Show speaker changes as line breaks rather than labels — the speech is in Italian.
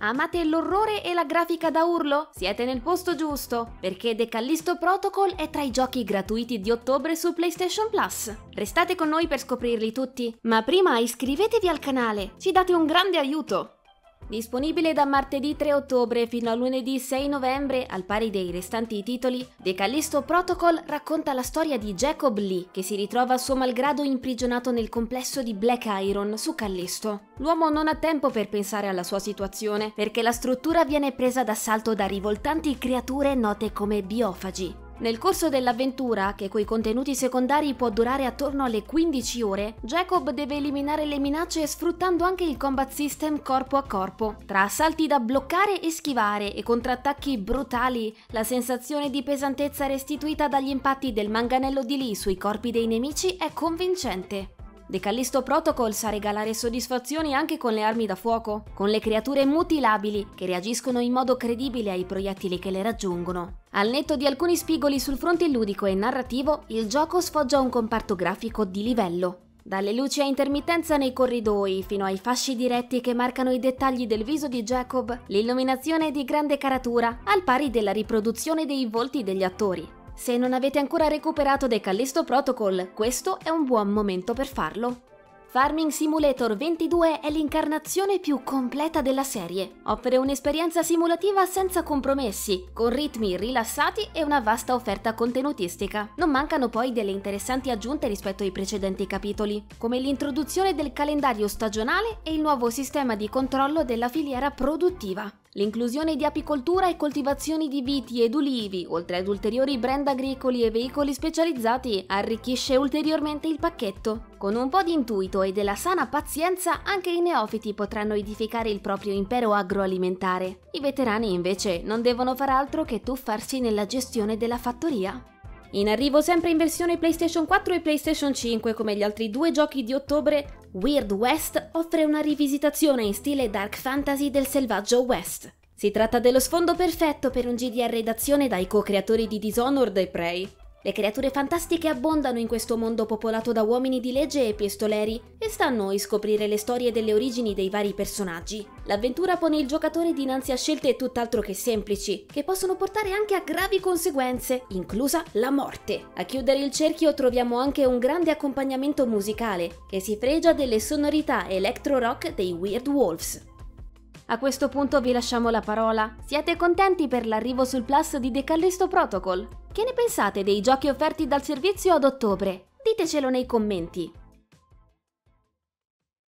Amate l'orrore e la grafica da urlo? Siete nel posto giusto, perché The Callisto Protocol è tra i giochi gratuiti di ottobre su PlayStation Plus. Restate con noi per scoprirli tutti, ma prima iscrivetevi al canale, ci date un grande aiuto! Disponibile da martedì 3 ottobre fino a lunedì 6 novembre, al pari dei restanti titoli, The Callisto Protocol racconta la storia di Jacob Lee, che si ritrova a suo malgrado imprigionato nel complesso di Black Iron su Callisto. L'uomo non ha tempo per pensare alla sua situazione, perché la struttura viene presa d'assalto da rivoltanti creature note come biofagi. Nel corso dell'avventura, che coi contenuti secondari può durare attorno alle 15 ore, Jacob deve eliminare le minacce sfruttando anche il combat system corpo a corpo. Tra assalti da bloccare e schivare e contrattacchi brutali, la sensazione di pesantezza restituita dagli impatti del manganello di Lee sui corpi dei nemici è convincente. The Callisto Protocol sa regalare soddisfazioni anche con le armi da fuoco, con le creature mutilabili che reagiscono in modo credibile ai proiettili che le raggiungono. Al netto di alcuni spigoli sul fronte ludico e narrativo, il gioco sfoggia un comparto grafico di livello. Dalle luci a intermittenza nei corridoi fino ai fasci diretti che marcano i dettagli del viso di Jacob, l'illuminazione è di grande caratura, al pari della riproduzione dei volti degli attori. Se non avete ancora recuperato The Callisto Protocol, questo è un buon momento per farlo. Farming Simulator 22 è l'incarnazione più completa della serie. Offre un'esperienza simulativa senza compromessi, con ritmi rilassati e una vasta offerta contenutistica. Non mancano poi delle interessanti aggiunte rispetto ai precedenti capitoli, come l'introduzione del calendario stagionale e il nuovo sistema di controllo della filiera produttiva. L'inclusione di apicoltura e coltivazioni di viti ed ulivi, oltre ad ulteriori brand agricoli e veicoli specializzati, arricchisce ulteriormente il pacchetto. Con un po' di intuito e della sana pazienza, anche i neofiti potranno edificare il proprio impero agroalimentare. I veterani invece non devono far altro che tuffarsi nella gestione della fattoria. In arrivo sempre in versione PlayStation 4 e PlayStation 5 come gli altri due giochi di ottobre, Weird West offre una rivisitazione in stile dark fantasy del selvaggio West. Si tratta dello sfondo perfetto per un GDR d'azione dai co-creatori di Dishonored e Prey. Le creature fantastiche abbondano in questo mondo popolato da uomini di legge e pistoleri e sta a noi scoprire le storie delle origini dei vari personaggi. L'avventura pone il giocatore dinanzi a scelte tutt'altro che semplici, che possono portare anche a gravi conseguenze, inclusa la morte. A chiudere il cerchio troviamo anche un grande accompagnamento musicale, che si fregia delle sonorità electro-rock dei Weird Wolves. A questo punto vi lasciamo la parola. Siete contenti per l'arrivo sul Plus di The Callisto Protocol? Che ne pensate dei giochi offerti dal servizio ad ottobre? Ditecelo nei commenti.